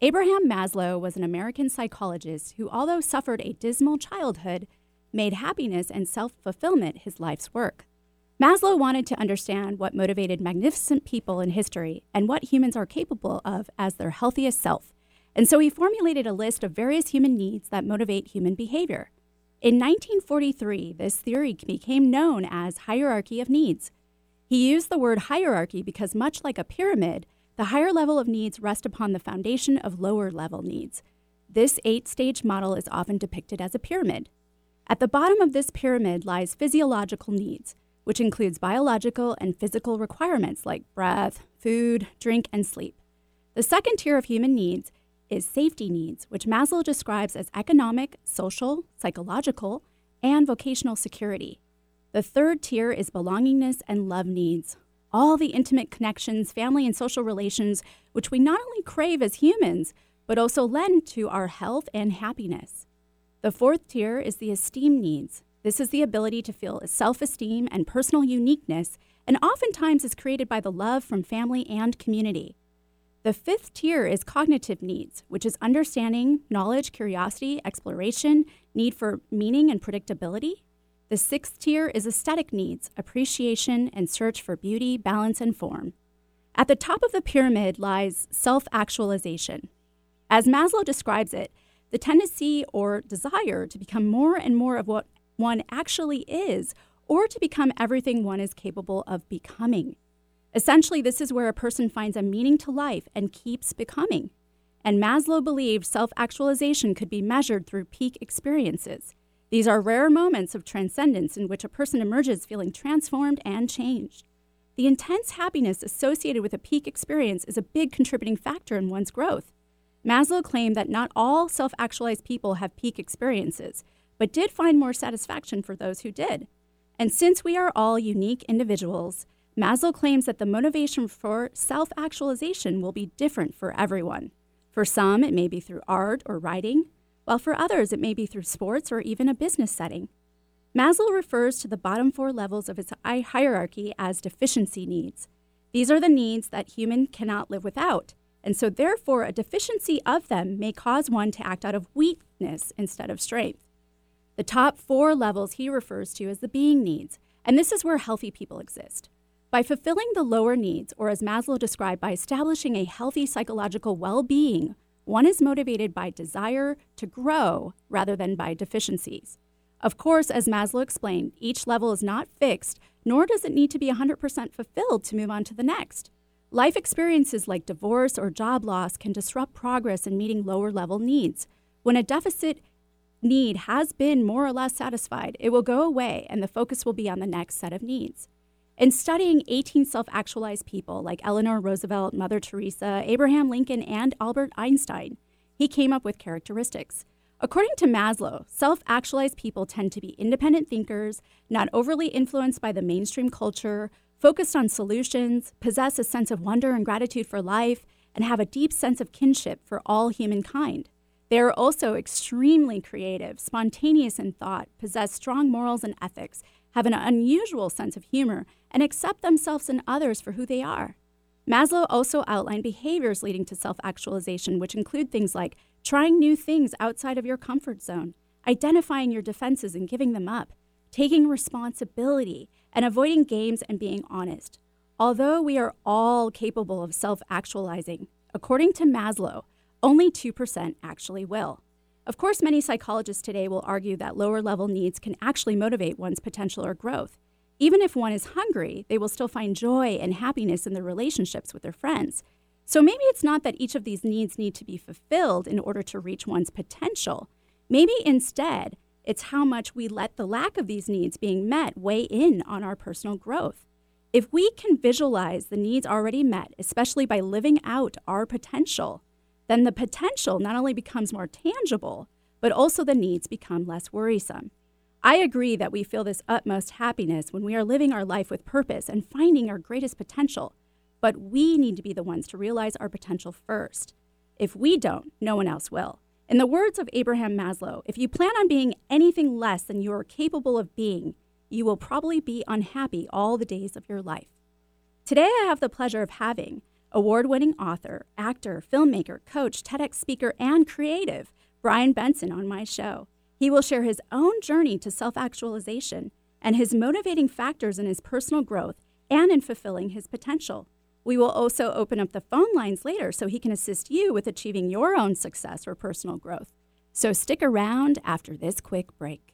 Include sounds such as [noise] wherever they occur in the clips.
Abraham Maslow was an American psychologist who, although suffered a dismal childhood, made happiness and self fulfillment his life's work. Maslow wanted to understand what motivated magnificent people in history and what humans are capable of as their healthiest self. And so he formulated a list of various human needs that motivate human behavior. In 1943, this theory became known as hierarchy of needs. He used the word hierarchy because, much like a pyramid, the higher level of needs rest upon the foundation of lower level needs. This eight stage model is often depicted as a pyramid. At the bottom of this pyramid lies physiological needs which includes biological and physical requirements like breath, food, drink, and sleep. The second tier of human needs is safety needs, which Maslow describes as economic, social, psychological, and vocational security. The third tier is belongingness and love needs, all the intimate connections, family, and social relations which we not only crave as humans, but also lend to our health and happiness. The fourth tier is the esteem needs, this is the ability to feel self esteem and personal uniqueness, and oftentimes is created by the love from family and community. The fifth tier is cognitive needs, which is understanding, knowledge, curiosity, exploration, need for meaning and predictability. The sixth tier is aesthetic needs, appreciation, and search for beauty, balance, and form. At the top of the pyramid lies self actualization. As Maslow describes it, the tendency or desire to become more and more of what one actually is or to become everything one is capable of becoming. Essentially, this is where a person finds a meaning to life and keeps becoming. And Maslow believed self actualization could be measured through peak experiences. These are rare moments of transcendence in which a person emerges feeling transformed and changed. The intense happiness associated with a peak experience is a big contributing factor in one's growth. Maslow claimed that not all self actualized people have peak experiences, but did find more satisfaction for those who did. And since we are all unique individuals, Maslow claims that the motivation for self actualization will be different for everyone. For some, it may be through art or writing, while for others, it may be through sports or even a business setting. Maslow refers to the bottom four levels of its hierarchy as deficiency needs. These are the needs that human cannot live without, and so therefore a deficiency of them may cause one to act out of weakness instead of strength. The top four levels he refers to as the being needs, and this is where healthy people exist. By fulfilling the lower needs, or as Maslow described, by establishing a healthy psychological well being, one is motivated by desire to grow rather than by deficiencies. Of course, as Maslow explained, each level is not fixed, nor does it need to be 100% fulfilled to move on to the next. Life experiences like divorce or job loss can disrupt progress in meeting lower level needs. When a deficit need has been more or less satisfied, it will go away and the focus will be on the next set of needs. In studying 18 self actualized people like Eleanor Roosevelt, Mother Teresa, Abraham Lincoln, and Albert Einstein, he came up with characteristics. According to Maslow, self actualized people tend to be independent thinkers, not overly influenced by the mainstream culture, focused on solutions, possess a sense of wonder and gratitude for life, and have a deep sense of kinship for all humankind. They are also extremely creative, spontaneous in thought, possess strong morals and ethics, have an unusual sense of humor, and accept themselves and others for who they are. Maslow also outlined behaviors leading to self actualization, which include things like trying new things outside of your comfort zone, identifying your defenses and giving them up, taking responsibility, and avoiding games and being honest. Although we are all capable of self actualizing, according to Maslow, only 2% actually will. Of course, many psychologists today will argue that lower level needs can actually motivate one's potential or growth. Even if one is hungry, they will still find joy and happiness in their relationships with their friends. So maybe it's not that each of these needs need to be fulfilled in order to reach one's potential. Maybe instead, it's how much we let the lack of these needs being met weigh in on our personal growth. If we can visualize the needs already met, especially by living out our potential, then the potential not only becomes more tangible, but also the needs become less worrisome. I agree that we feel this utmost happiness when we are living our life with purpose and finding our greatest potential, but we need to be the ones to realize our potential first. If we don't, no one else will. In the words of Abraham Maslow, if you plan on being anything less than you are capable of being, you will probably be unhappy all the days of your life. Today, I have the pleasure of having award winning author, actor, filmmaker, coach, TEDx speaker, and creative, Brian Benson, on my show. He will share his own journey to self actualization and his motivating factors in his personal growth and in fulfilling his potential. We will also open up the phone lines later so he can assist you with achieving your own success or personal growth. So stick around after this quick break.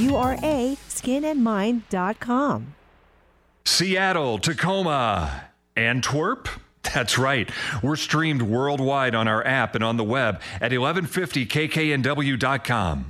skinandmind.com. Seattle, Tacoma, Antwerp. That's right. We're streamed worldwide on our app and on the web at 1150kknw.com.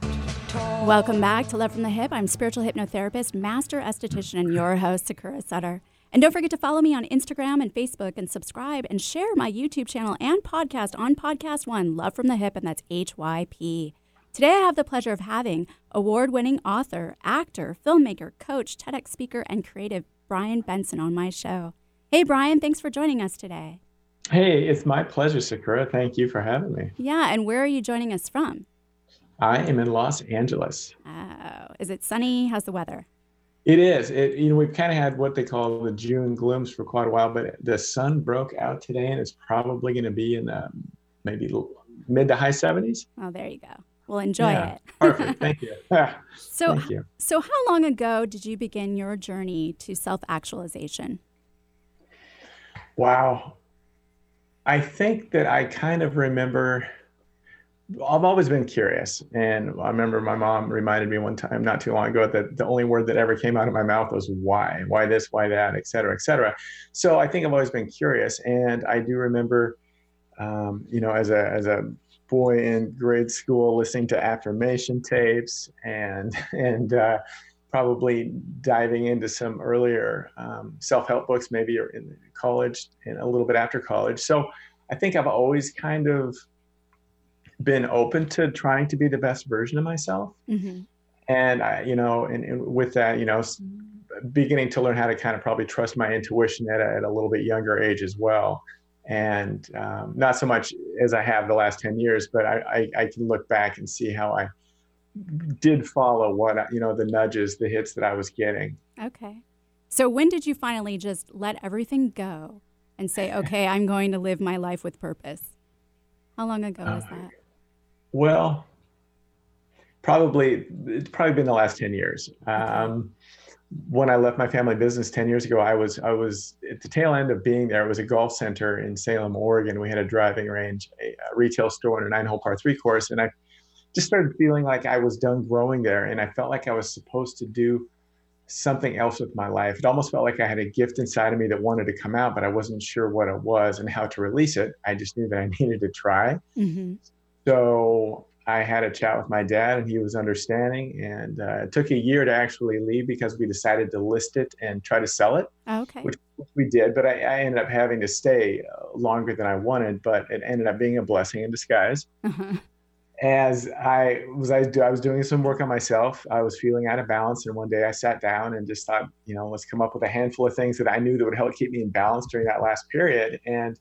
Welcome back to Love from the Hyp. I'm spiritual hypnotherapist, master esthetician, and your host, Sakura Sutter. And don't forget to follow me on Instagram and Facebook and subscribe and share my YouTube channel and podcast on Podcast One, Love from the Hyp, and that's HYP. Today, I have the pleasure of having award winning author, actor, filmmaker, coach, TEDx speaker, and creative Brian Benson on my show. Hey, Brian, thanks for joining us today. Hey, it's my pleasure, Sakura. Thank you for having me. Yeah, and where are you joining us from? I am in Los Angeles. Oh, is it sunny? How's the weather? It is. It, you know, we've kind of had what they call the June glooms for quite a while, but the sun broke out today, and it's probably going to be in the maybe mid to high 70s. Oh, there you go. We'll enjoy Yeah, it. [laughs] Perfect. Thank you. [laughs] So, Thank you. so how long ago did you begin your journey to self-actualization? Wow. I think that I kind of remember. I've always been curious, and I remember my mom reminded me one time, not too long ago, that the only word that ever came out of my mouth was "why," why this, why that, et cetera, et cetera. So I think I've always been curious, and I do remember, um, you know, as a as a boy in grade school, listening to affirmation tapes, and [laughs] and uh, probably diving into some earlier um, self-help books, maybe in college and a little bit after college. So I think I've always kind of been open to trying to be the best version of myself. Mm-hmm. And I, you know, and, and with that, you know, beginning to learn how to kind of probably trust my intuition at a, at a little bit younger age as well. And um, not so much as I have the last 10 years, but I, I, I can look back and see how I did follow what, I, you know, the nudges, the hits that I was getting. Okay. So when did you finally just let everything go and say, [laughs] "Okay, I'm going to live my life with purpose"? How long ago was Uh, that? Well, probably it's probably been the last 10 years. Um, when I left my family business 10 years ago, I was I was at the tail end of being there. It was a golf center in Salem, Oregon. We had a driving range, a, a retail store, and a nine-hole par three course. And I just started feeling like I was done growing there, and I felt like I was supposed to do something else with my life. It almost felt like I had a gift inside of me that wanted to come out, but I wasn't sure what it was and how to release it. I just knew that I [laughs] needed to try. Mm-hmm. So I had a chat with my dad, and he was understanding. And uh, it took a year to actually leave because we decided to list it and try to sell it, Okay. which we did. But I, I ended up having to stay uh, longer than I wanted. But it ended up being a blessing in disguise. Uh-huh. As I was, I, I was doing some work on myself. I was feeling out of balance, and one day I sat down and just thought, you know, let's come up with a handful of things that I knew that would help keep me in balance during that last period. And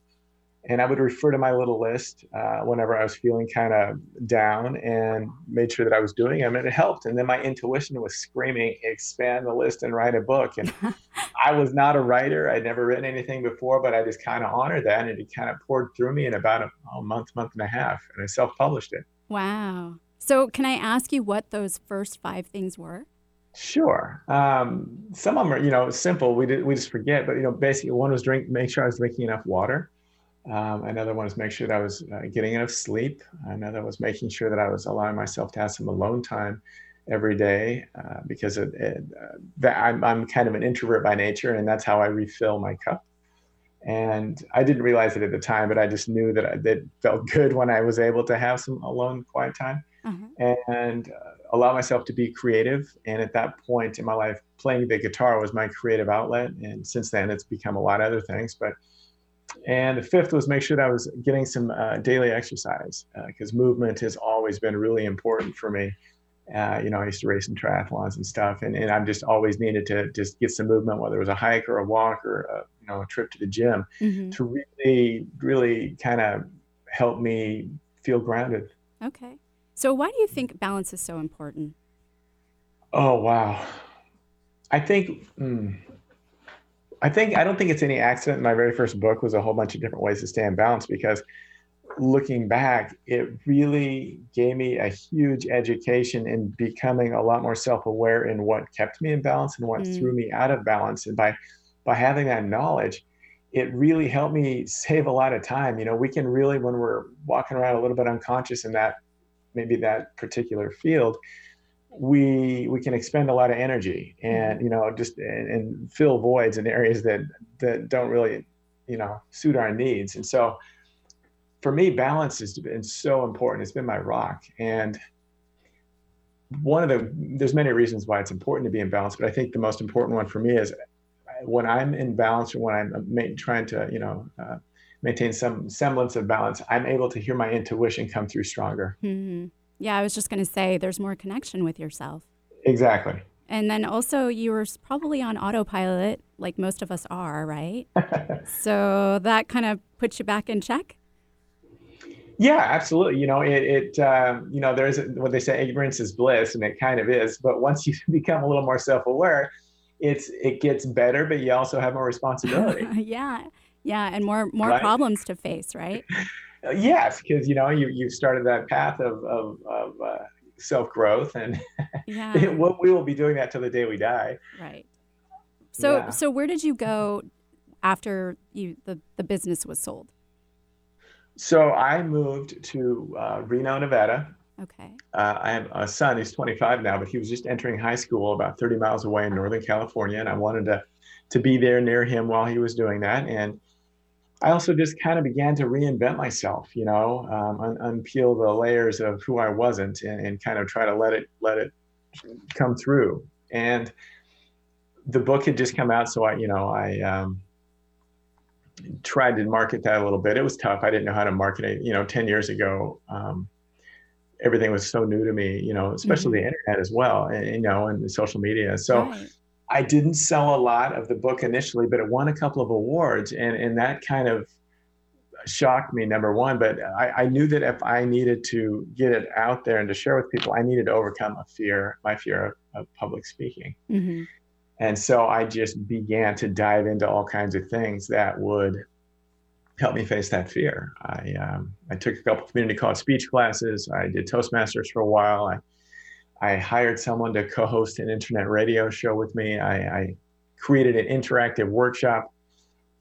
and I would refer to my little list uh, whenever I was feeling kind of down and made sure that I was doing them and it helped. And then my intuition was screaming, expand the list and write a book. And [laughs] I was not a writer. I'd never written anything before, but I just kind of honored that. And it kind of poured through me in about a, a month, month and a half. And I self published it. Wow. So can I ask you what those first five things were? Sure. Um, some of them are, you know, simple. We did, we just forget, but you know, basically one was drink, make sure I was drinking enough water. Um, another one was make sure that I was uh, getting enough sleep. Another was making sure that I was allowing myself to have some alone time every day uh, because it, it, uh, that I'm, I'm kind of an introvert by nature, and that's how I refill my cup. And I didn't realize it at the time, but I just knew that it felt [laughs] good when I was able to have some alone, quiet time uh-huh. and uh, allow myself to be creative. And at that point in my life, playing the guitar was my creative outlet. And since then, it's become a lot of other things. But and the fifth was make sure that I was getting some uh, daily exercise because uh, movement has always been really important for me. Uh, you know, I used to race in triathlons and stuff, and, and I've just always needed to just get some movement, whether it was a hike or a walk or a, you know a trip to the gym, mm-hmm. to really, really kind of help me feel grounded. Okay, so why do you think balance is so important? Oh wow, I think. Mm, I think I don't think it's any accident. My very first book was a whole bunch of different ways to stay in balance because looking back, it really gave me a huge education in becoming a lot more self-aware in what kept me in balance and what mm. threw me out of balance. And by by having that knowledge, it really helped me save a lot of time. You know, we can really, when we're walking around a little bit unconscious in that maybe that particular field, we we can expend a lot of energy and mm-hmm. you know just and, and fill voids in areas that that don't really you know suit our needs. And so for me, balance has been so important. It's been my rock. And one of the, there's many reasons why it's important to be in balance, but I think the most important one for me is when I'm in balance or when I'm trying to, you know, uh, maintain some semblance of balance, I'm able to hear my intuition come through stronger. Mm-hmm. Yeah, I was just going to say there's more connection with yourself. Exactly. And then also, you were probably on autopilot, like most of us are, right? [laughs] so that kind of puts you back in check. Yeah, absolutely. You know, it, it um, you know, there's what they say, ignorance is bliss, and it kind of is. But once you [laughs] become a little more self-aware, it's it gets better, but you also have more responsibility. [laughs] yeah, yeah, and more more right? problems to face, right? Yes, because you know you you started that path of of, of uh, self growth, and [laughs] yeah. we will be doing that till the day we die. Right. So yeah. so where did you go after you the the business was sold? So I moved to uh, Reno, Nevada. Okay. Uh, I have a son. He's 25 now, but he was just entering high school about 30 miles away in Northern California, and I wanted to to be there near him while he was doing that. And I also just kind of began to reinvent myself, you know, um, un- unpeel the layers of who I wasn't, and, and kind of try to let it let it come through. And the book had just come out, so I, you know, I. Um, tried to market that a little bit. It was tough. I didn't know how to market it. You know, 10 years ago, um, everything was so new to me, you know, especially mm-hmm. the internet as well, and, you know, and social media. So right. I didn't sell a lot of the book initially, but it won a couple of awards. And, and that kind of shocked me, number one. But I, I knew that if I needed to get it out there and to share with people, I needed to overcome a fear, my fear of, of public speaking. Mm-hmm. And so I just began to dive into all kinds of things that would help me face that fear. I, um, I took a couple community college speech classes. I did Toastmasters for a while. I, I hired someone to co-host an internet radio show with me. I, I created an interactive workshop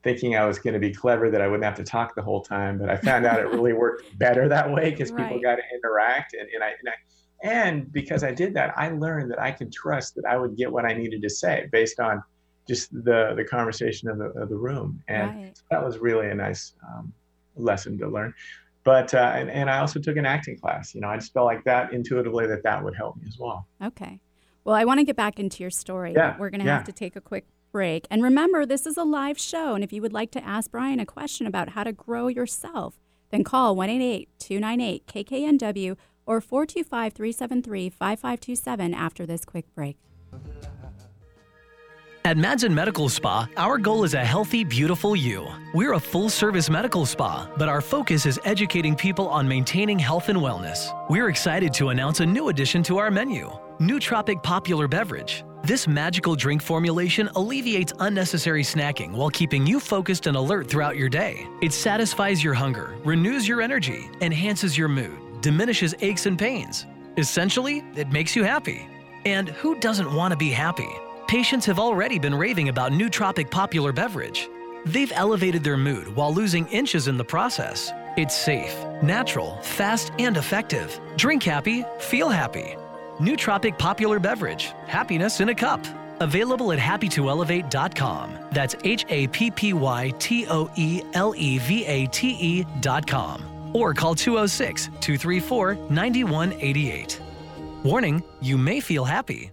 thinking I was going to be clever that I wouldn't have to talk the whole time, but I found out it [laughs] really worked better that way because right. people got to interact. And, and, I, and I and because I did that, I learned that I could trust that I would get what I needed to say based on just the the conversation of the of the room, and right. that was really a nice um, lesson to learn. But uh, and and I also took an acting class. You know, I just felt like that intuitively that that would help me as well. Okay, well, I want to get back into your story. Yeah, we're going to yeah. have to take a quick break. And remember, this is a live show, and if you would like to ask Brian a question about how to grow yourself, then call 1 298 KKNW or 425 373 5527 after this quick break. At Madsen Medical Spa, our goal is a healthy, beautiful you. We're a full service medical spa, but our focus is educating people on maintaining health and wellness. We're excited to announce a new addition to our menu Nootropic Popular Beverage. This magical drink formulation alleviates unnecessary snacking while keeping you focused and alert throughout your day. It satisfies your hunger, renews your energy, enhances your mood diminishes aches and pains. Essentially, it makes you happy. And who doesn't want to be happy? Patients have already been raving about Nootropic Popular Beverage. They've elevated their mood while losing inches in the process. It's safe, natural, fast, and effective. Drink happy, feel happy. Nootropic Popular Beverage, happiness in a cup. Available at happytoelevate.com. That's H A P P Y T O E L E V A T E.com. Or call 206 234 9188. Warning, you may feel happy.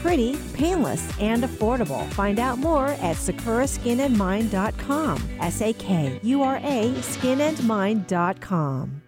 pretty, painless, and affordable. Find out more at sakuraskinandmind.com. S A K U R A skinandmind.com.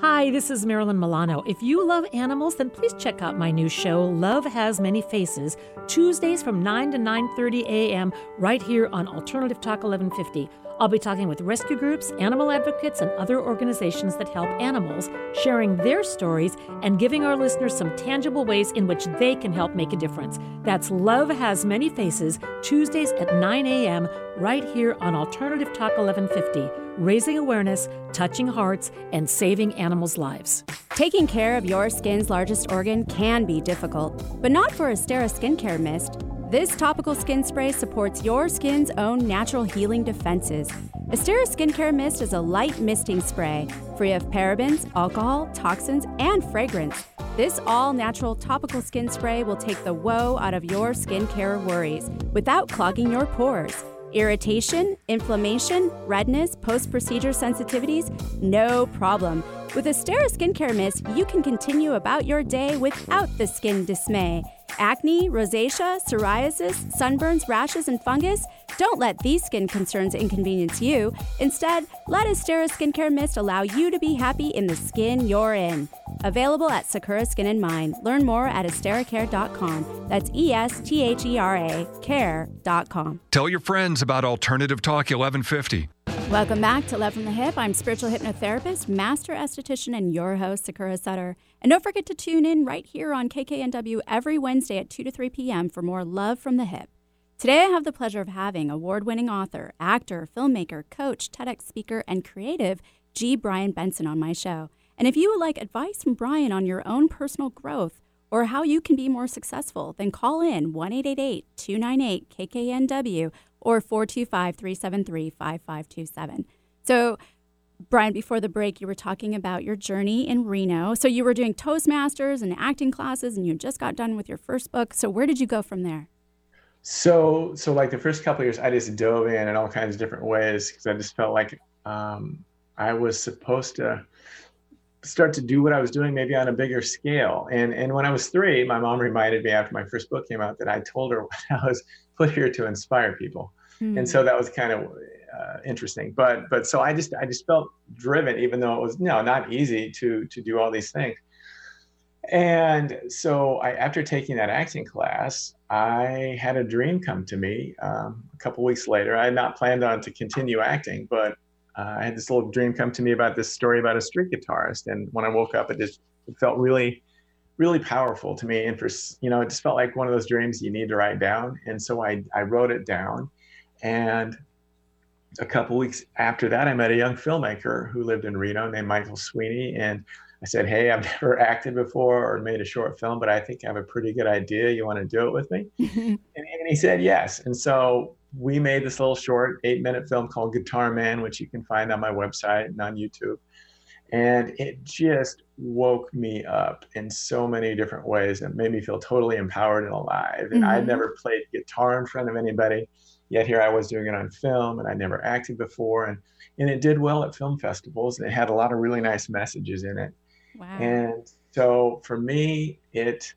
Hi, this is Marilyn Milano. If you love animals, then please check out my new show, Love Has Many Faces, Tuesdays from 9 to 9:30 a.m. right here on Alternative Talk 1150. I'll be talking with rescue groups, animal advocates, and other organizations that help animals, sharing their stories and giving our listeners some tangible ways in which they can help make a difference. That's Love Has Many Faces, Tuesdays at 9 a.m., right here on Alternative Talk 1150, raising awareness, touching hearts, and saving animals' lives. Taking care of your skin's largest organ can be difficult, but not for Esthera Skincare Mist. This topical skin spray supports your skin's own natural healing defenses. Esthera Skincare Mist is a light misting spray, free of parabens, alcohol, toxins, and fragrance. This all natural topical skin spray will take the woe out of your skincare worries without clogging your pores. Irritation, inflammation, redness, post procedure sensitivities? No problem. With Esthera Skincare Mist, you can continue about your day without the skin dismay. Acne, rosacea, psoriasis, sunburns, rashes, and fungus? Don't let these skin concerns inconvenience you. Instead, let Esthera Skincare Mist allow you to be happy in the skin you're in. Available at Sakura Skin and Mind. Learn more at estheracare.com. That's E S T H E R A care.com. Tell your friends about Alternative Talk 1150. Welcome back to Love from the Hyp. I'm spiritual hypnotherapist, master esthetician, and your host, Sakura Sutter. And don't forget to tune in right here on KKNW every Wednesday at 2 to 3 p.m. for more Love from the Hyp. Today, I have the pleasure of having award winning author, actor, filmmaker, coach, TEDx speaker, and creative G. Brian Benson on my show. And if you would like advice from Brian on your own personal growth or how you can be more successful, then call in 1 298 KKNW or 425 373 5527. So, Brian, before the break, you were talking about your journey in Reno. So, you were doing Toastmasters and acting classes, and you just got done with your first book. So, where did you go from there? So, so like the first couple years, I just dove in in all kinds of different ways because I just felt like um, I was supposed to start to do what I was doing maybe on a bigger scale. And and when I was three, my mom reminded me after my first book came out that I told her [laughs] I was put here to inspire people, mm. and so that was kind of uh, interesting. But but so I just I just felt driven, even though it was no not easy to to do all these things. And so I, after taking that acting class, I had a dream come to me um, a couple weeks later. I had not planned on to continue acting, but uh, I had this little dream come to me about this story about a street guitarist. And when I woke up, it just it felt really, really powerful to me. And for you know, it just felt like one of those dreams you need to write down. And so I I wrote it down, and a couple weeks after that, I met a young filmmaker who lived in Reno named Michael Sweeney, and I said, Hey, I've [laughs] never acted before or made a short film, but I think I have a pretty good idea. You want to do it with me? and, [laughs] and, he said, Yes. And so we made this little short eight minute film called Guitar Man, which you can find on my website and on YouTube. And it just woke me up in so many different ways and made me feel totally empowered and alive. And mm-hmm. I'd never played guitar in front of anybody, yet here I was doing it on film and I never acted before. And, and it did well at film festivals. And it had a lot of really nice messages in it. Wow. And so for me, it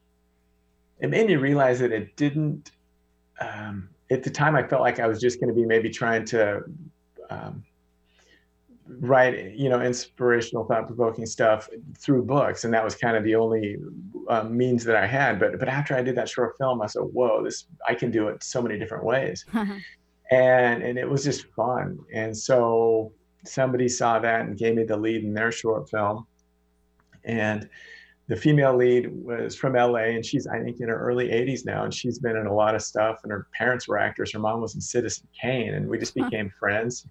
it made me realize that it didn't. Um, at the time, I felt like I was just going to be maybe trying to um, write, you know, inspirational, thought-provoking stuff through books, and that was kind of the only uh, means that I had. But but after I did that short film, I said, "Whoa, this I can do it so many different ways." [laughs] and and it was just fun. And so somebody saw that and gave me the lead in their short film. And the female lead was from LA and she's I think in her early 80s now and she's been in a lot of stuff and her parents were actors her mom was in Citizen Kane and we just became friends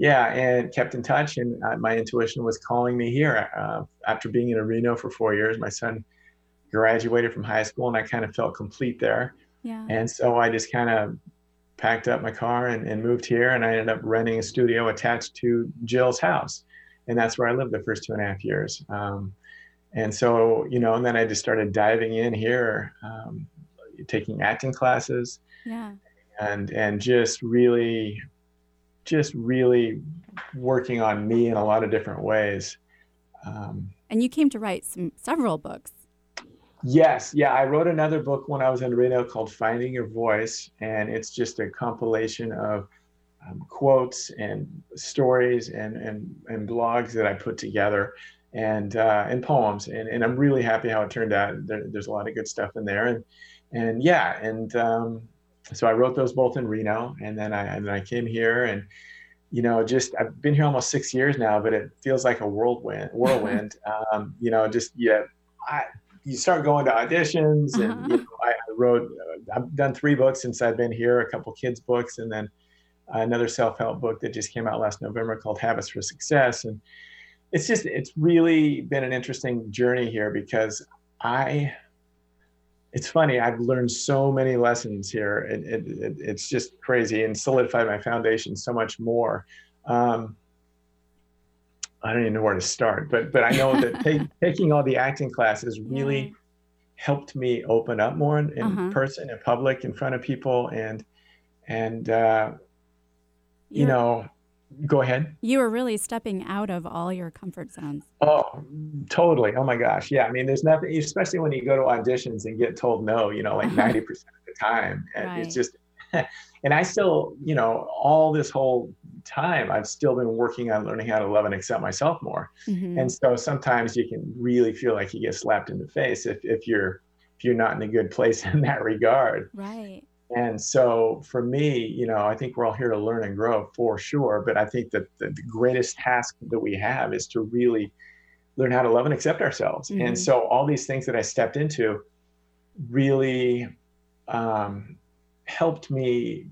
yeah and kept in touch and uh, my intuition was calling me here uh, after being in Reno for 4 years. My son graduated from high school and I kind of felt complete there. Yeah. And so I just kind of packed up my car and, and moved here and I ended up renting a studio attached to Jill's house and that's where I lived the first two and a half years. Um, and so you know and then i just started diving in here um, taking acting classes. Yeah. And and just really just really working on me in a lot of different ways. Um, and you came to write some several books. Yes. Yeah i wrote another book when i was in reno called finding your voice and it's just a compilation of um, quotes and stories and, and and blogs that i put together and uh, and poems, and, and I'm really happy how it turned out. There, there's a lot of good stuff in there, and and yeah, and um, so I wrote those both in Reno, and then I and then I came here, and you know, just I've been here almost six years now, but it feels like a whirlwind. [laughs] Whirlwind, um, you know, just yeah, I, you start going to auditions, and uh-huh. you know, I, I wrote. Uh, I've done three books since I've been here, a couple kids books, and then another self-help book that just came out last November called Habits for Success, and it's just it's really been an interesting journey here because I it's funny I've learned so many lessons here it, it, it, it's just crazy and solidified my foundation so much more um, I don't even know where to start but but I know that [laughs] take, taking all the acting classes really yeah. helped me open up more in, in uh-huh. person in public in front of people and and uh, you know Go ahead. You were really stepping out of all your comfort zones. Oh, totally. Oh my gosh. Yeah. I mean, there's nothing, especially when you go to auditions and get told no, you know, like 90% of [laughs] the time. And right. it's just, [laughs] and I still, you know, all this whole time, I've still been working on learning how to love and accept myself more. Mm-hmm. And so sometimes you can really feel like you get slapped in the face if, if you're, if you're not in a good place [laughs] in that regard. Right. And so for me, you know, I think we're all here to learn and grow for sure. But I think that the, the greatest task that we have is to really learn how to love and accept ourselves. Mm-hmm. And so all these things that I stepped into really um, helped me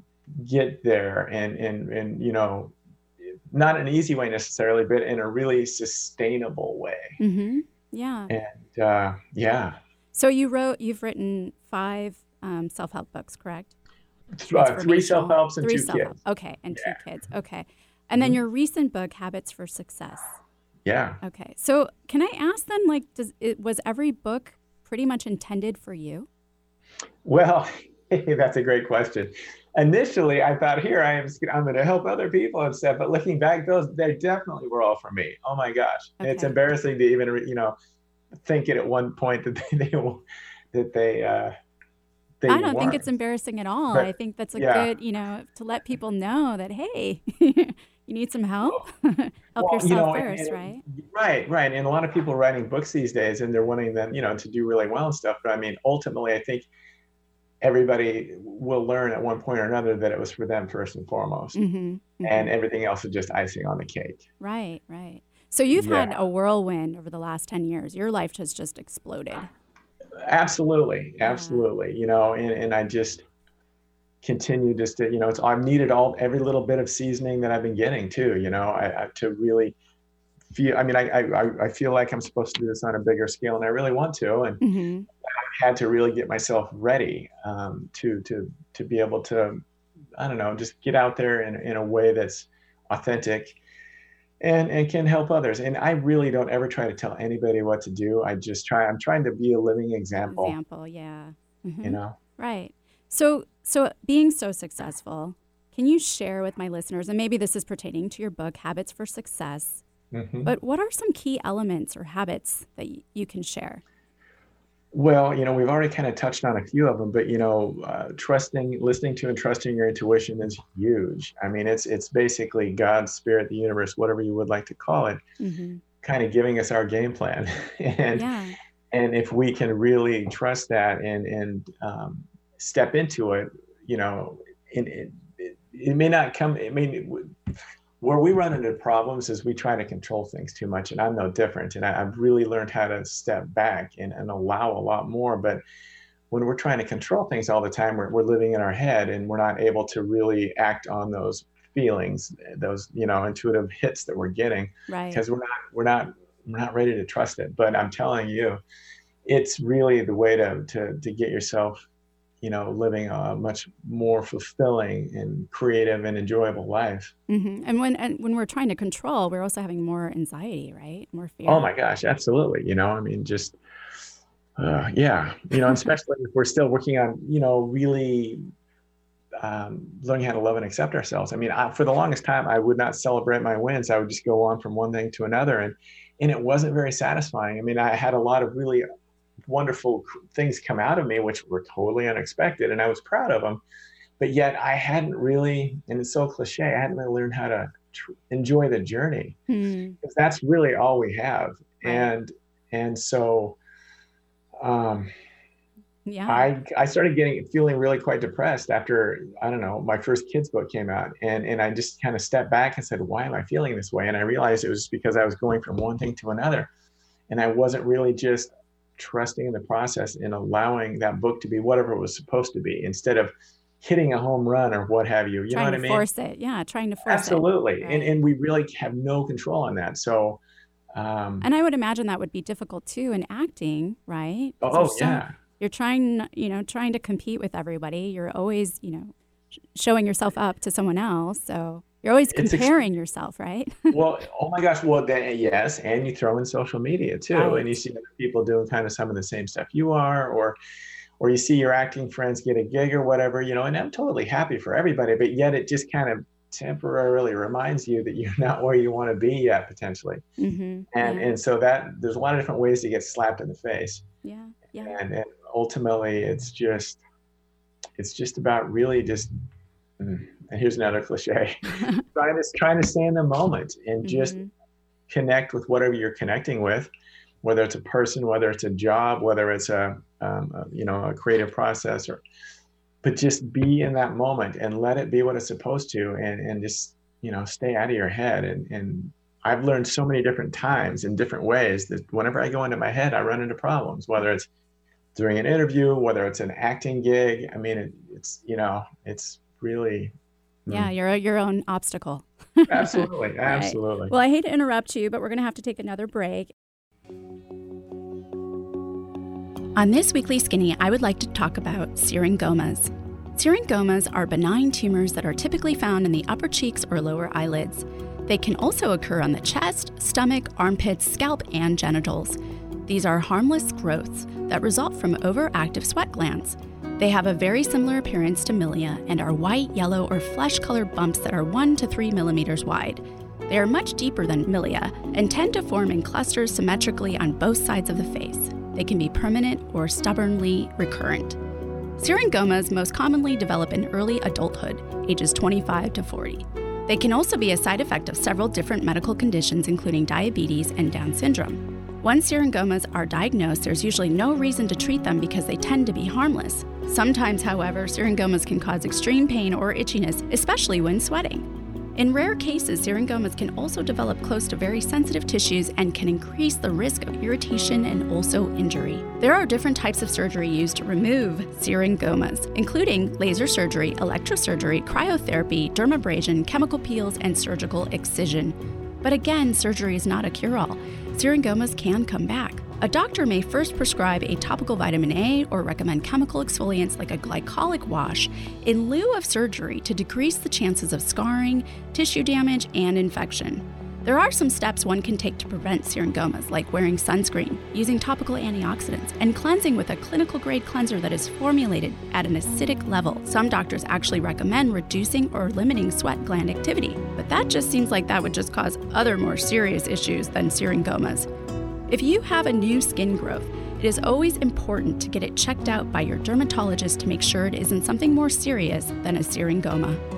get there and, and, and, you know, not an easy way necessarily, but in a really sustainable way. Mm-hmm. Yeah. And uh, yeah. So you wrote, you've written five um, self help books, correct? Uh, three self helps and three two self-help. kids. Okay, and yeah. two kids. Okay. And then mm-hmm. your recent book, Habits for Success. Yeah. Okay. So can I ask then, like, does it was every book pretty much intended for you? Well, [laughs] that's a great question. Initially, I thought, here I am, I'm going to help other people and stuff. But looking back, those they definitely were all for me. Oh my gosh, okay. it's embarrassing to even, you know, think it at one point that [laughs] they, they that they uh, I don't think it's embarrassing at all. But, I think that's a yeah. good, you know, to let people know that hey, [laughs] you need some help. [laughs] help well, yourself you know, first, and, right? Right, right. And a lot of people writing books these days, and they're wanting them, you know, to do really well and stuff. But I mean, ultimately, I think everybody will learn at one point or another that it was for them first and foremost, mm-hmm, mm-hmm. and everything else is just icing on the cake. Right, right. So you've yeah. had a whirlwind over the last ten years. Your life has just exploded. Absolutely, absolutely. You know, and, and I just continue just to, you know, it's I've needed all every little bit of seasoning that I've been getting too. You know, I, I to really feel. I mean, I, I I feel like I'm supposed to do this on a bigger scale, and I really want to. And mm-hmm. I had to really get myself ready um, to to to be able to, I don't know, just get out there in in a way that's authentic and and can help others. And i really don't ever try to tell anybody what to do. I just try i'm trying to be a living example. Example yeah. Mm-hmm. you know? Right. So so being so successful can you share with my listeners and maybe this is pertaining to your book habits for success mm-hmm. but what are some key elements or habits that y- you can share well, you know, we've already kind of touched on a few of them, but you know, uh, trusting, listening to, and trusting your intuition is huge. I mean, it's it's basically God's spirit, the universe, whatever you would like to call it, mm-hmm. kind of giving us our game plan, [laughs] and yeah. and if we can really trust that and and um, step into it, you know, in, in, it may not come. I mean, where we run into problems is we try to control things too much, and I'm no different. And I, have really learned how to step back and, and allow a lot more. But when we're trying to control things all the time, we're, we're living in our head, and we're not able to really act on those feelings, those you know intuitive hits that we're getting, right? Because we're not we're not we're not ready to trust it. But I'm telling you, it's really the way to to to get yourself you know, living a much more fulfilling and creative and enjoyable life. Mm-hmm. And when and when we're trying to control, we're also having more anxiety, right? More fear. Oh my gosh, absolutely. You know, I mean, just uh, yeah, you know, [laughs] especially if we're still working on, you know, really um, learning how to love and accept ourselves. I mean, I, for the longest time, I would not celebrate my wins. I would just go on from one thing to another, and and it wasn't very satisfying. I mean, I had a lot of really wonderful things come out of me, which were totally unexpected, and I was proud of them. But yet, I hadn't really, and it's so cliche, I hadn't really learned how to tr- enjoy the journey hmm. because that's really all we have. And and so, um, yeah, I I started getting feeling really quite depressed after I don't know my first kids book came out, and and I just kind of stepped back and said, why am I feeling this way? And I realized it was because I was going from one thing to another, and I wasn't really just trusting in the process and allowing that book to be whatever it was supposed to be instead of hitting a home run or what have you. You trying know what I mean? Force it, yeah, trying to force Absolutely. it. Absolutely, and and we really have no control on that. So. Um, and I would imagine that would be difficult too in acting, right? Oh so yeah. You're trying, you know, trying to compete with everybody. You're always, you know, showing yourself up to someone else. So you're always comparing ex- yourself, right? [laughs] well, oh my gosh. Well, then, yes. And you throw in social media too. Right. And you see other people doing kind of some of the same stuff you are, or, or you see your acting friends get a gig or whatever, you know, and I'm totally happy for everybody, but yet it just kind of temporarily reminds you that you're [laughs] not where you want to be yet potentially. Mm-hmm. And, yeah. and so that there's a lot of different ways to get slapped in the face. Yeah. Yeah. And, and ultimately it's just, it's just about really just, mm, and here's another cliche. [laughs] Trying to trying to stay in the moment and just mm-hmm. connect with whatever you're connecting with whether it's a person whether it's a job whether it's a, um, a, you know a creative process or but just be in that moment and let it be what it's supposed to and and just you know stay out of your head. And and I've learned so many different times in different ways that whenever I go into my head I run into problems whether it's during an interview whether it's an acting gig. I mean it, it's you know it's really yeah, mm. you're your own obstacle. absolutely, [laughs] absolutely. Right. Well, I hate to interrupt you, but we're going to have to take another break. On this weekly skinny, I would like to talk about syringomas. Syringomas are benign tumors that are typically found in the upper cheeks or lower eyelids. They can also occur on the chest, stomach, armpits, scalp, and genitals. These are harmless growths that result from overactive sweat glands. They have a very similar appearance to milia and are white, yellow, or flesh colored bumps that are 1 to 3 millimeters wide. They are much deeper than milia and tend to form in clusters symmetrically on both sides of the face. They can be permanent or stubbornly recurrent. Syringomas most commonly develop in early adulthood, ages 25 to 40. They can also be a side effect of several different medical conditions, including diabetes and Down syndrome. Once syringomas are diagnosed, there's usually no reason to treat them because they tend to be harmless. Sometimes, however, syringomas can cause extreme pain or itchiness, especially when sweating. In rare cases, syringomas can also develop close to very sensitive tissues and can increase the risk of irritation and also injury. There are different types of surgery used to remove syringomas, including laser surgery, electrosurgery, cryotherapy, dermabrasion, chemical peels, and surgical excision. But again, surgery is not a cure all. Syringomas can come back. A doctor may first prescribe a topical vitamin A or recommend chemical exfoliants like a glycolic wash in lieu of surgery to decrease the chances of scarring, tissue damage, and infection. There are some steps one can take to prevent syringomas, like wearing sunscreen, using topical antioxidants, and cleansing with a clinical grade cleanser that is formulated at an acidic level. Some doctors actually recommend reducing or limiting sweat gland activity, but that just seems like that would just cause other more serious issues than syringomas. If you have a new skin growth, it is always important to get it checked out by your dermatologist to make sure it isn't something more serious than a syringoma.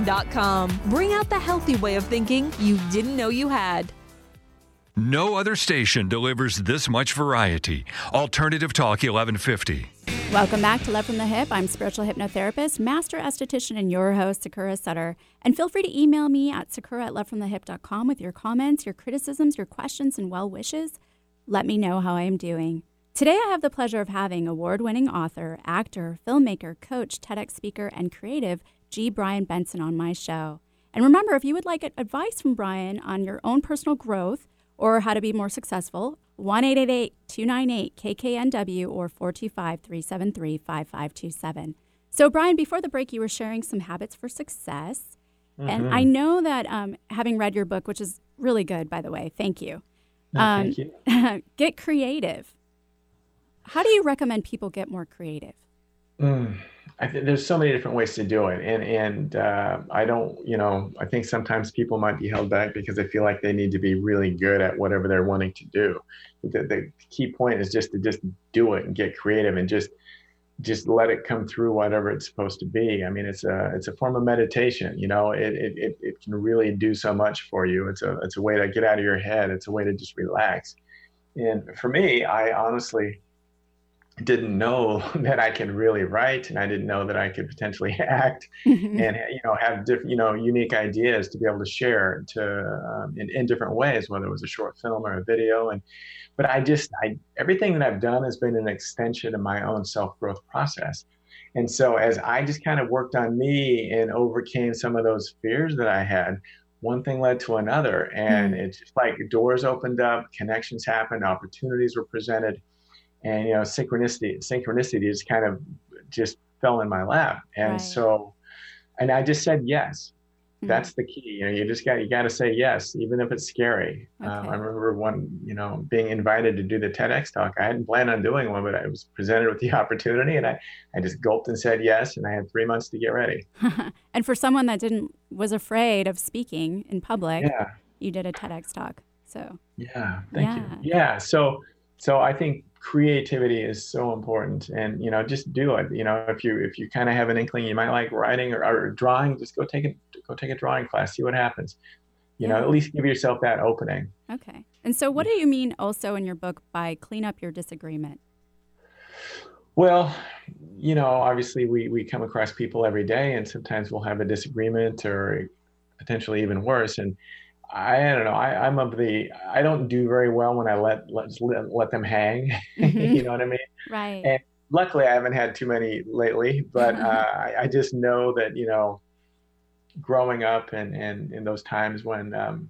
skinandmind.com. Bring out the healthy way of thinking you didn't know you had. No other station delivers this much variety. Alternative Talk 1150. Welcome back to Love from the Hyp. I'm spiritual hypnotherapist, master esthetician, and your host, Sakura Sutter. And feel free to email me at sakura at lovefromthehyp.com with your comments, your criticisms, your questions, and well wishes. Let me know how I am doing. Today, I have the pleasure of having award winning author, actor, filmmaker, coach, TEDx speaker, and creative G. Brian Benson on my show. And remember, if you would like advice from Brian on your own personal growth or how to be more successful, 1 298 KKNW or 425 373 5527. So, Brian, before the break, you were sharing some habits for success. Mm-hmm. And I know that um, having read your book, which is really good, by the way, thank you. No, um, thank you. [laughs] get creative. How do you recommend people get more creative? Mm, I think there's so many different ways to do it, and and uh, I don't, you know, I think sometimes people might be held back because they feel like they need to be really good at whatever they're wanting to do. The, the key point is just to just do it and get creative and just just let it come through whatever it's supposed to be. I mean, it's a it's a form of meditation. You know, it it it can really do so much for you. It's a it's a way to get out of your head. It's a way to just relax. And for me, I honestly didn't know [laughs] that I could really write and I didn't know that I could potentially [laughs] act mm-hmm. and you know have different you know unique ideas to be able to share to um, in, in different ways whether it was a short film or a video and but I just I everything that I've done has been an extension of my own self-growth process and so as I just kind of worked on me and overcame some of those fears that I had one thing led to another and mm-hmm. it's just like doors opened up connections happened opportunities were presented and you know synchronicity synchronicity just kind of just fell in my lap and right. so and i just said yes mm-hmm. that's the key you know you just got you got to say yes even if it's scary um, okay. um, i remember one you know being invited to do the tedx talk i hadn't planned on doing one but i was presented with the [laughs] opportunity and i i just gulped and said yes and i had three months to get ready [laughs] and for someone that didn't was afraid of speaking in public yeah. you did a tedx talk so yeah thank yeah. you yeah so so i think creativity is so important and you know just do it you know if you if you kind of have an inkling you might like writing or, or drawing just go take a go take a drawing class see what happens. You yeah. know at least give yourself that opening. Okay and so what do you mean also in your book by clean up your disagreement? Well you know obviously we we come across people every day and sometimes we'll have a disagreement or potentially even worse and I don't know. I, am of the. I don't do very well when I let let let them hang. [laughs] Mm-hmm. you know what I mean? Right. And luckily, I haven't had too many lately. But [laughs] uh, I, I, just know that you know, growing up and and in those times when um,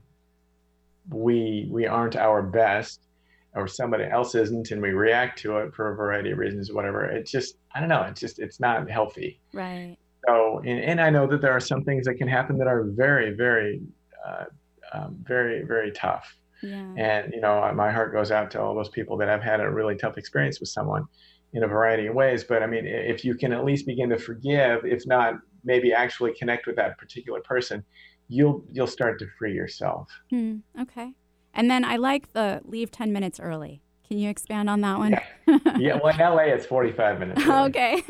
we we aren't our best, or somebody else isn't, and we react to it for a variety of reasons, or whatever. It's just I don't know. It's just it's not healthy. Right. So, and, and I know that there are some things that can happen that are very, very uh, um, very very tough yeah. and you know my heart goes out to all those people that have had a really tough experience with someone in a variety of ways but i mean if you can at least begin to forgive if not maybe actually connect with that particular person you'll you'll start to free yourself hmm. okay and then i like the leave 10 minutes early can you expand on that one? Yeah, yeah well, in LA, it's 45 minutes. Early. Okay.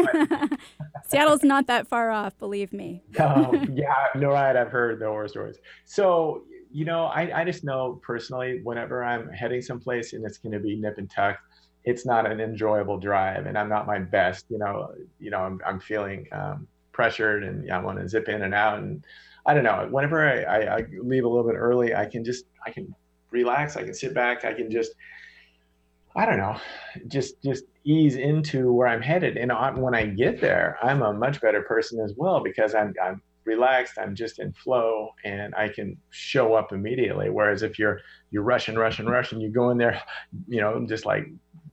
[laughs] Seattle's not that far off, believe me. [laughs] no, yeah, no, right. I've heard the horror stories. So, you know, I, I just know personally, whenever I'm heading someplace and it's going to be nip and tuck, it's not an enjoyable drive, and I'm not my best. You know, you know, I'm I'm feeling um, pressured, and I want to zip in and out, and I don't know. Whenever I, I, I leave a little bit early, I can just I can relax. I can sit back. I can just I don't know, just just ease into where I'm headed. And when I get there, I'm a much better person as well because I'm I'm relaxed i'm just in flow and i can show up immediately whereas if you're you're rushing rushing rushing you go in there you know just like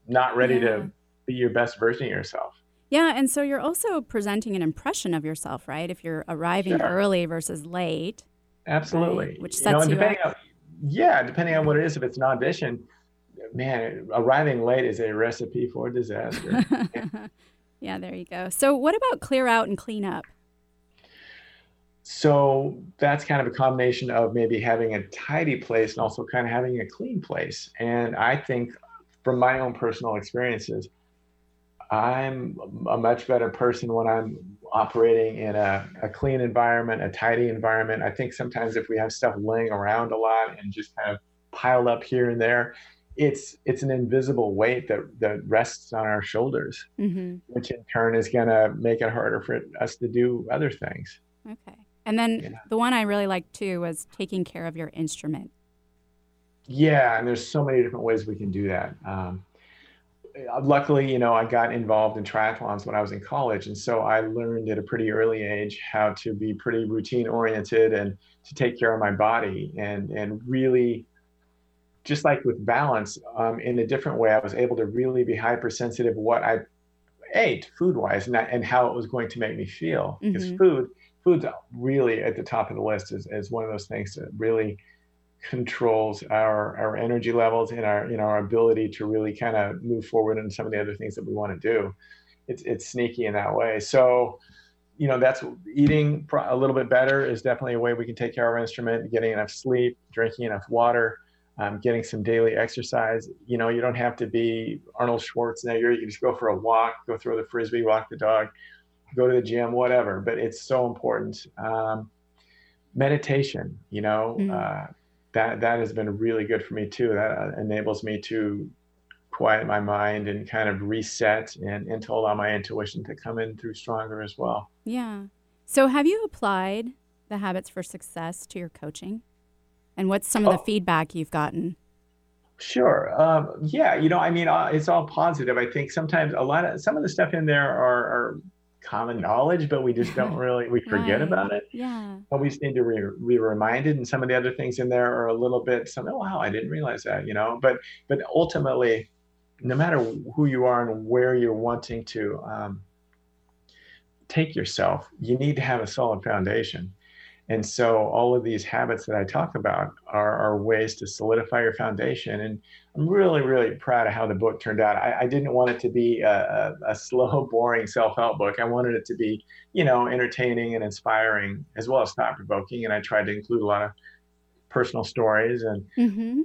not ready yeah. to be your best version of yourself Yeah, and so you're also presenting an impression of yourself, right? If you're arriving Sure. early versus late. Absolutely. Right, which You know, sets you up. on, yeah, depending on what it is, if it's an audition, man, arriving late is a recipe for disaster. [laughs] yeah, there you go. So, what about clear out and clean up? So that's kind of a combination of maybe having a tidy place and also kind of having a clean place. And I think from my own personal experiences, I'm a much better person when I'm operating in a, a clean environment, a tidy environment. I think sometimes if we have stuff laying around a lot and just kind of piled up here and there, it's it's an invisible weight that that rests on our shoulders, hmm which in turn is going to make it harder for us to do other things. Okay. And then Yeah. the one I really liked too was taking care of your instrument. Yeah, and there's so many different ways we can do that. Um, luckily, you know, I got involved in triathlons when I was in college, and so I learned at a pretty early age how to be pretty routine oriented and to take care of my body and and really just like with balance um, in a different way i was able to really be hypersensitive what i ate food wise and, and how it was going to make me feel because Mhm. food food's really at the top of the list is, is one of those things that really controls our our energy levels and our you know our ability to really kind of move forward in some of the other things that we want to do. It's it's sneaky in that way. So you know that's eating a little bit better is definitely a way we can take care of our instrument getting enough sleep drinking enough water um, getting some daily exercise. You know you don't have to be arnold schwarzenegger. You can just go for a walk go throw the frisbee walk the dog go to the gym whatever but it's so important um, meditation you know Mm. uh, that that has been really good for me too that uh, enables me to quiet my mind and kind of reset and, and to allow my intuition to come in through stronger as well Yeah. So, have you applied the habits for success to your coaching? And what's some of the Oh. feedback you've gotten? Sure. Um, yeah. You know, I mean, uh, it's all positive. I think sometimes a lot of some of the stuff in there are, are common knowledge, but we just don't [laughs] really we forget Right. about it. Yeah. But we just need to re- be reminded. And some of the other things in there are a little bit something. Oh, wow, I didn't realize that. You know, but but ultimately, no matter who you are and where you're wanting to um, take yourself, you need to have a solid foundation. And so all of these habits that I talk about are, are ways to solidify your foundation. And I'm really, really proud of how the book turned out. I, I didn't want it to be a, a, a slow, [laughs] boring self-help book. I wanted it to be, you know, entertaining and inspiring as well as thought-provoking. And I tried to include a lot of personal stories and, Mm-hmm.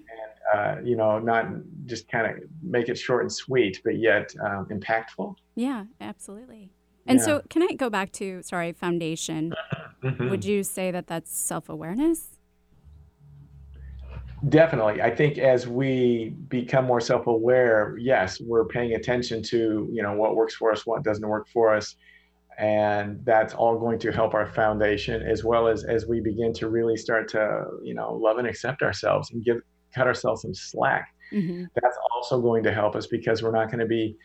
uh, you know, not just kind of make it short and sweet, but yet um, impactful. Yeah, absolutely. And Yeah. so, can I go back to, sorry, foundation? [laughs] Mhm. Would you say that that's self awareness? Definitely. I think as we become more self-aware, yes, we're paying attention to, you know, what works for us, what doesn't work for us. And that's all going to help our foundation as well as as we begin to really start to, you know, love and accept ourselves and give cut ourselves some slack. Mm-hmm. That's also going to help us because we're not going to be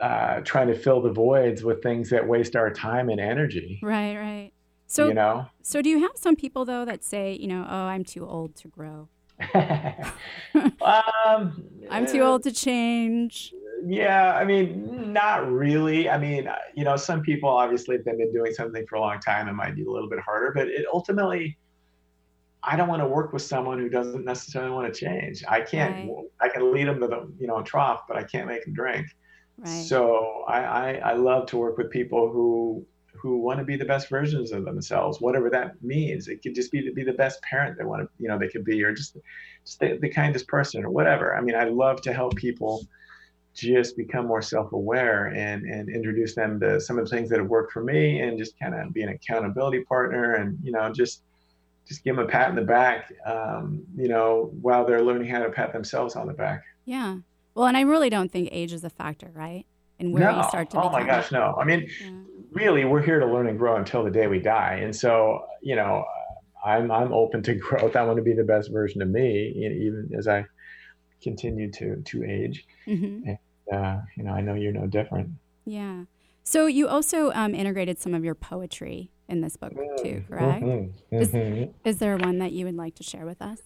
uh, trying to fill the voids with things that waste our time and energy. Right, right. So, you know? so do you have some people though that say, you know, oh, I'm too old to grow. [laughs] um, I'm too old to change. Yeah, I mean, not really. I mean, uh, you know, some people obviously if they've been doing something for a long time, it might be a little bit harder, but it ultimately, I don't want to work with someone who doesn't necessarily want to change. I can't, Right. I can lead them to the, you know, trough, but I can't make them drink. Right. So I, I, I love to work with people who, who want to be the best versions of themselves, whatever that means. It could just be to be the best parent they want to, you know, they could be, or just, just the, the kindest person or whatever. I mean, I love to help people just become more self-aware and and introduce them to some of the things that have worked for me and just kind of be an accountability partner and you know just just give them a pat in the back um, you know while they're learning how to pat themselves on the back yeah. Well, and I really don't think age is a factor, right? And where no you start to oh my gosh no i mean Yeah. Really we're here to learn and grow until the day we die and so you know i'm i'm open to [laughs] growth i want to be the best version of me even as i continue to to age Mhm. uh, you know i know you're no different Yeah. So you also um, integrated some of your poetry in this book too, correct? Mhm, Is- mhm. Is there one that you would like to share with us?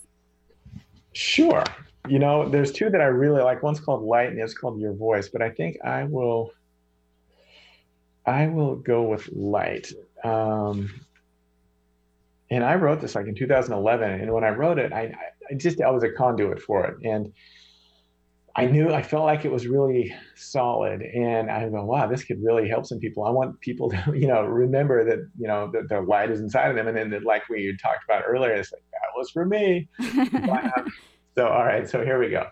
Sure. You know, there's two that I really like. One's called Light and it's called Your Voice. But I think I will I will go with light. Um, and I wrote this like in 2011. And when I wrote it, I, I just, I was a conduit for it. And I knew, I felt like it was really solid. And I go, wow, this could really help some people. I want people [laughs] to, you know, remember that, you know, that the light is inside of them. And then that, like we talked about earlier, it's like, that was for me. [laughs] so, all right. So here we go.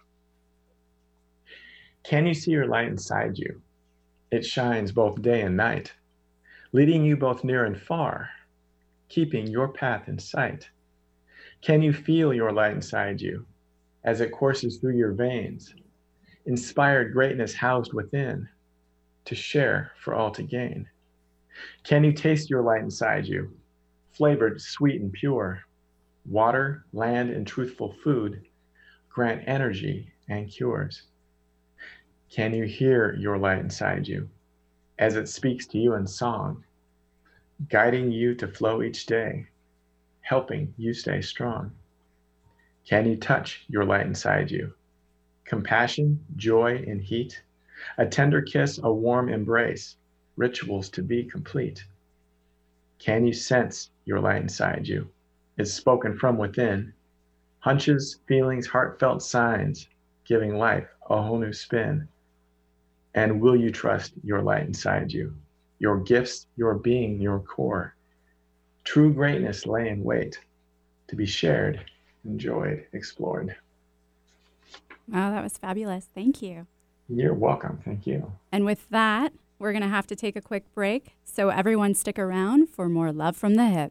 Can you see your light inside you? It shines both day and night, leading you both near and far keeping your path in sight? Can you feel your light inside you as it courses through your veins? Inspired greatness housed within to share for all to gain. Can you taste your light inside you, flavored, sweet, and pure? Water, land, and truthful food grant energy and cures. Can you hear your light inside you as it speaks to you in song? guiding you to flow each day, helping you stay strong? Can you touch your light inside you? Compassion, joy, and heat, a tender kiss, a warm embrace, rituals to be complete. Can you sense your light inside you? It's spoken from within. Hunches, feelings, heartfelt signs, giving life a whole new spin. And will you trust your light inside you? your gifts, your being, your core. True greatness lay in wait to be shared, enjoyed, explored. Wow, that was fabulous. Thank you. You're welcome. Thank you. And with that, we're going to have to take a quick break. So everyone stick around for more Love from the Hyp.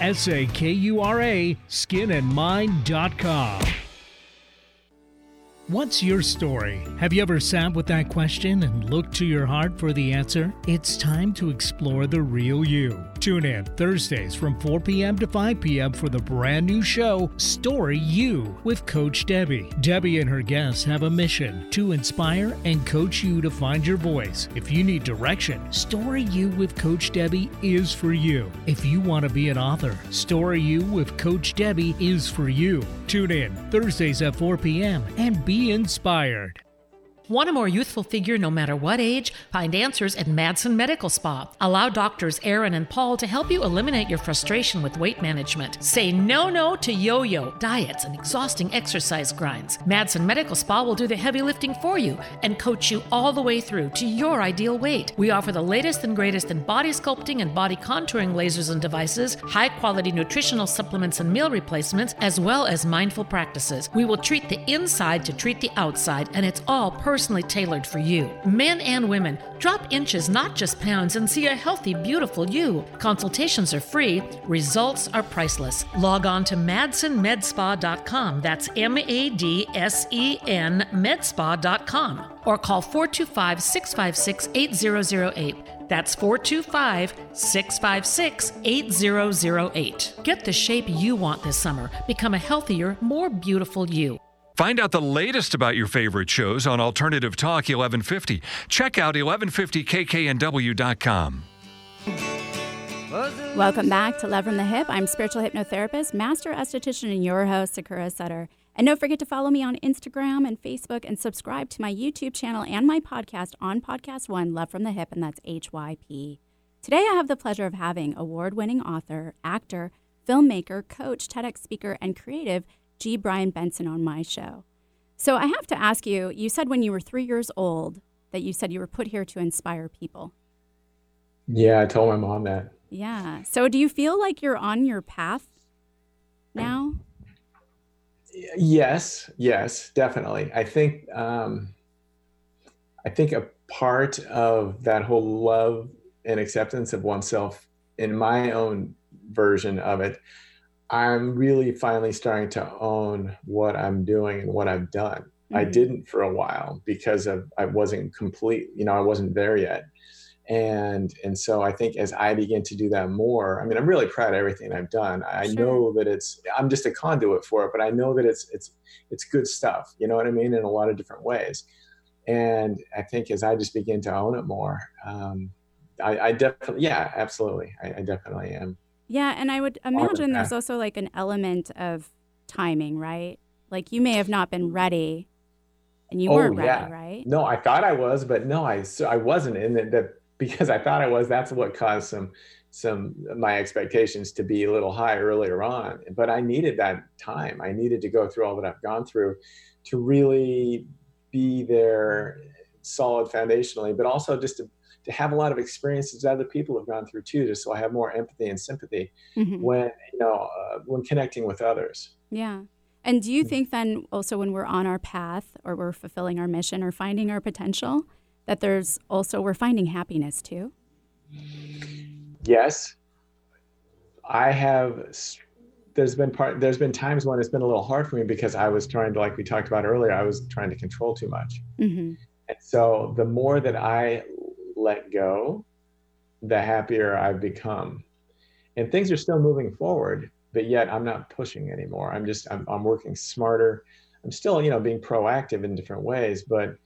S A K U R A, skinandmind.com. What's your story? Have you ever sat with that question and looked to your heart for the answer? It's time to explore the real you. Tune in Thursdays from 4 p.m. to 5 p.m. for the brand new show, Story You, with Coach Debbie. Debbie and her guests have a mission to inspire and coach you to find your voice. If you need direction, Story You with Coach Debbie is for you. If you want to be an author, Story You with Coach Debbie is for you. Tune in Thursdays at 4 p.m. and be inspired. Want a more youthful figure no matter what age? Find answers at Madsen Medical Spa. Allow doctors Aaron and Paul to help you eliminate your frustration with weight management. Say no no to yo yo, diets, and exhausting exercise grinds. Madsen Medical Spa will do the heavy lifting for you and coach you all the way through to your ideal weight. We offer the latest and greatest in body sculpting and body contouring lasers and devices, high quality nutritional supplements and meal replacements, as well as mindful practices. We will treat the inside to treat the outside, and it's all personal personally tailored for you. Men and women, drop inches, not just pounds, and see a healthy, beautiful you. Consultations are free, results are priceless. Log on to madsenmedspa.com. That's M A D S E N medspa.com. Or call 425 656 8008. That's 425 656 8008. Get the shape you want this summer. Become a healthier, more beautiful you. Find out the latest about your favorite shows on Alternative Talk 1150. Check out 1150kknw.com. Welcome back to Love from the Hyp. I'm spiritual hypnotherapist, master esthetician, and your host, Sakura Sutter. And don't forget to follow me on Instagram and Facebook and subscribe to my YouTube channel and my podcast on Podcast One, Love from the Hyp, and that's HYP. Today, I have the pleasure of having award winning author, actor, filmmaker, coach, TEDx speaker, and creative G. Brian Benson on my show. So I have to ask you you said when you were three years old that you said you were put here to inspire people. Yeah, I told my mom that. Yeah. So do you feel like you're on your path now? Yes, yes, definitely. I think um, I think a part of that whole love and acceptance of oneself in my own version of it I'm really finally starting to own what I'm doing and what I've done. Mm-hmm. I didn't for a while because of I wasn't complete, you know, I wasn't there yet. and and so i think as i begin to do that more i mean i'm really proud of everything i've done i Sure. know that it's i'm just a conduit for it but i know that it's it's it's good stuff you know what i mean in a lot of different ways and i think as i just begin to own it more um i, I definitely yeah absolutely I, I definitely am Yeah, and I would imagine there's also like an element of timing, right? Like you may have not been ready and you Oh, weren't ready, yeah. right? no i thought i was but no i so i wasn't and that, that because i thought i was that's what caused some some my expectations to be a little high earlier on but i needed that time i needed to go through all that i've gone through to really be there solid foundationally but also just to, to have a lot of experiences that other people have gone through too just so i have more empathy and sympathy Mhm. when you know uh, when connecting with others Yeah. And do you Mm. think then also when we're on our path or we're fulfilling our mission or finding our potential, that there's also we're finding happiness too? yes i have there's been part there's been times when it's been a little hard for me because i was trying to like we talked about earlier i was trying to control too much hmm and so the more that i let go the happier i've become and things are still moving forward but yet i'm not pushing anymore i'm just i'm, I'm working smarter i'm still you know being proactive in different ways but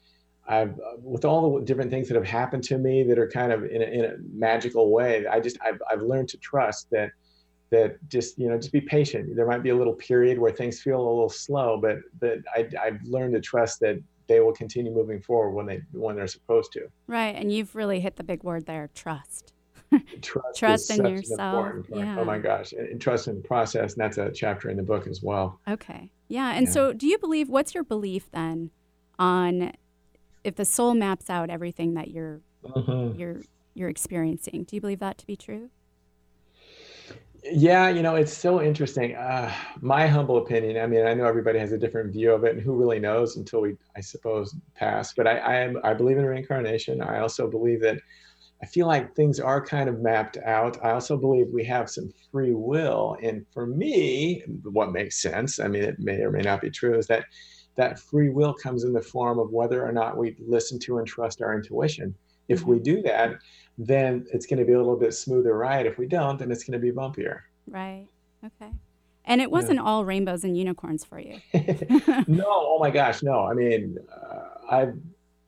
I've with all the different things that have happened to me that are kind of in a, in a magical way. I just I've, I've learned to trust that that just you know just be patient. There might be a little period where things feel a little slow, but but I, I've learned to trust that they will continue moving forward when they when they're supposed to. Right. And you've really hit the big word there trust. [laughs] Trust, Trust in yourself, yeah. Oh my gosh, and trust in the process, and that's a chapter in the book as well. Okay. Yeah. And Yeah. so do you believe, what's your belief then on if the soul maps out everything that you're, Mhm. you're, you're experiencing? Do you believe that to be true? Yeah, you know, it's so interesting. Uh, my humble opinion, I mean, I know everybody has a different view of it, and who really knows until we, I suppose, pass. But I, I am, I believe in reincarnation. I also believe that I feel like things are kind of mapped out. I also believe we have some free will. And for me, what makes sense, I mean, it may or may not be true, is that that free will comes in the form of whether or not we listen to and trust our intuition. If we do that, then it's going to be a little bit smoother ride. If we don't, then it's going to be bumpier. Right. Okay. And it wasn't all rainbows and unicorns for you. [laughs] no, oh my gosh, no. I mean, uh, I've,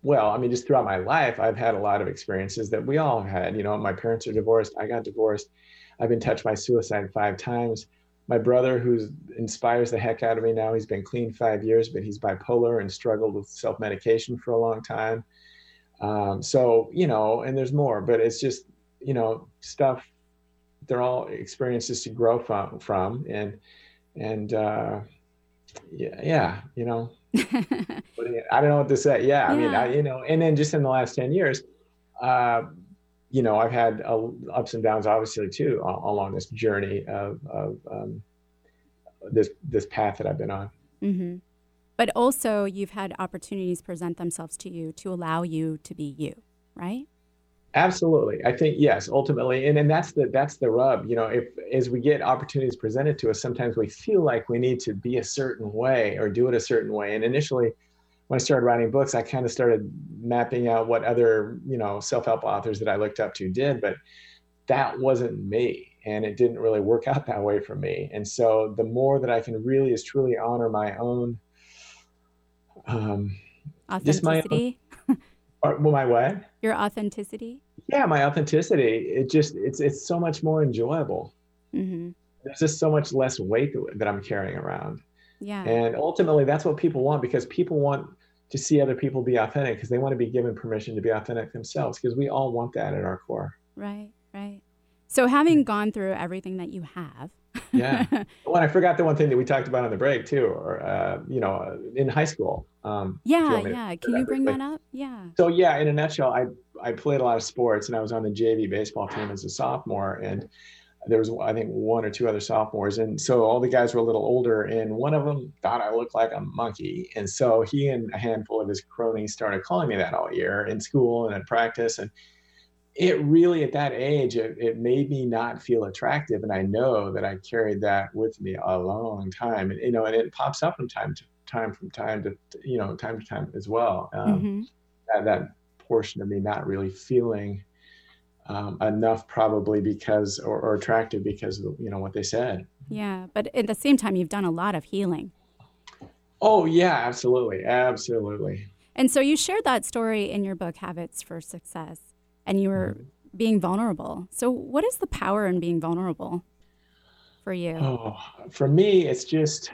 well, I mean, just throughout my life, I've had a lot of experiences that we all had. You know, my parents are divorced. I got divorced. I've been touched by suicide five times. My brother, who inspires the heck out of me now, he's been clean five years, but he's bipolar and struggled with self medication for a long time. Um, so, you know, and there's more, but it's just, you know, stuff. They're all experiences to grow from, from, and and uh, yeah, yeah, you know, [laughs] but I don't know what to say. Yeah, I mean, I, you know, and then just in the last ten years, uh, you know, I've had uh, ups and downs, obviously, too, a- along this journey of, of um, this this path that I've been on. hmm But also, you've had opportunities present themselves to you to allow you to be you, right? Absolutely, I think yes, ultimately, and and that's the that's the rub. You know, if as we get opportunities presented to us, sometimes we feel like we need to be a certain way or do it a certain way. And initially, when I started writing books, I kind of started mapping out what other you know self-help authors that I looked up to did, but that wasn't me, and it didn't really work out that way for me. And so, the more that I can really is truly honor my own. Um, Just my Authenticity, [laughs] or- well, my what? your authenticity. yeah my authenticity it just it's it's so much more enjoyable hmm there's just so much less weight that i'm carrying around Yeah. and ultimately that's what people want because people want to see other people be authentic because they want to be given permission to be authentic themselves because we all want that at our core Right, right. So, having gone through everything that you have, yeah [laughs] oh, and i forgot the one thing that we talked about on the break too or uh, you know uh, in high school um, yeah, want me to- yeah. Can you bring that up? Yeah. So yeah, in a nutshell, I I played a lot of sports and I was on the JV baseball team as a sophomore and there was I think one or two other sophomores and so all the guys were a little older and one of them thought I looked like a monkey and so he and a handful of his cronies started calling me that all year in school and at practice and it really at that age it, it made me not feel attractive and I know that I carried that with me a long time and you know and it pops up from time to time from time to you know time to time as well um, hmm that, that portion of me not really feeling um, enough probably because or, or attractive because of you know what they said. Yeah, but at the same time, you've done a lot of healing. Oh yeah, absolutely, absolutely. And so you shared that story in your book, Habits for Success, and you were being vulnerable. So, what is the power in being vulnerable for you? Oh, for me, it's just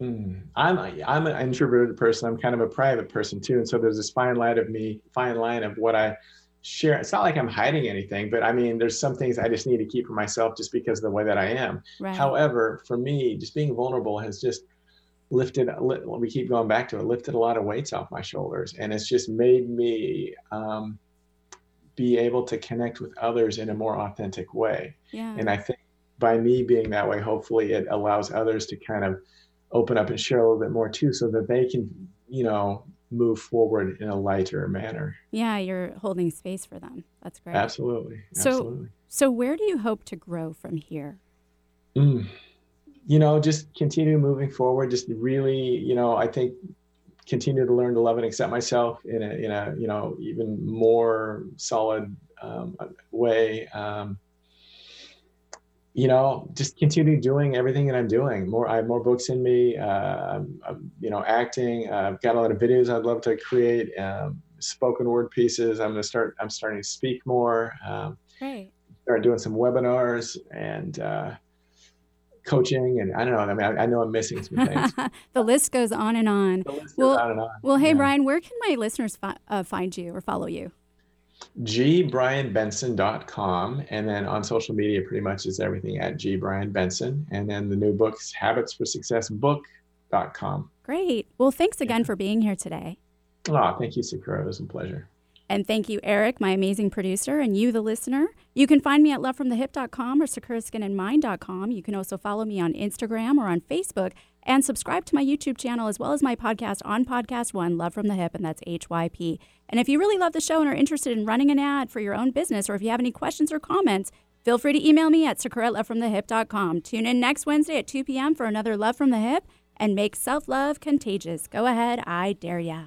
mm, I'm I'm an introverted person. I'm kind of a private person too, and so there's this fine line of me, fine line of what I share. It's not like I'm hiding anything, but I mean, there's some things I just need to keep for myself just because of the way that I am. Right. However, for me, just being vulnerable has just lifted we keep going back to it lifted a lot of weights off my shoulders and it's just made me um, be able to connect with others in a more authentic way yeah. and i think by me being that way hopefully it allows others to kind of open up and share a little bit more too so that they can you know move forward in a lighter manner yeah you're holding space for them that's great absolutely so absolutely. so where do you hope to grow from here mm you know, just continue moving forward. Just really, you know, I think continue to learn to love and accept myself in a, in a, you know, even more solid um, way. Um, you know, just continue doing everything that I'm doing. More, I have more books in me. Uh, I'm, I'm, you know, acting. I've got a lot of videos I'd love to create. Um, spoken word pieces. I'm gonna start. I'm starting to speak more. Um, Great. Start doing some webinars and. Uh, coaching and I don't know. I mean, I, I know I'm missing some [laughs] things. the list goes on and on. The list well, goes on and on. Well, hey, yeah. Brian, where can my listeners fi- uh, find you or follow you? gbrianbenson.com and then on social media pretty much is everything at gbrianbenson and then the new books habits for success book.com great well thanks again yeah. for being here today oh thank you sakura it was a pleasure and thank you, Eric, my amazing producer, and you, the listener. You can find me at lovefromthehyp.com or sakuraskinandmind.com. You can also follow me on Instagram or on Facebook and subscribe to my YouTube channel as well as my podcast on Podcast One, Love from the Hyp, and that's HYP. And if you really love the show and are interested in running an ad for your own business, or if you have any questions or comments, feel free to email me at sakura@lovefromthehyp.com. Tune in next Wednesday at 2 p.m. for another Love from the Hyp and make self love contagious. Go ahead, I dare ya.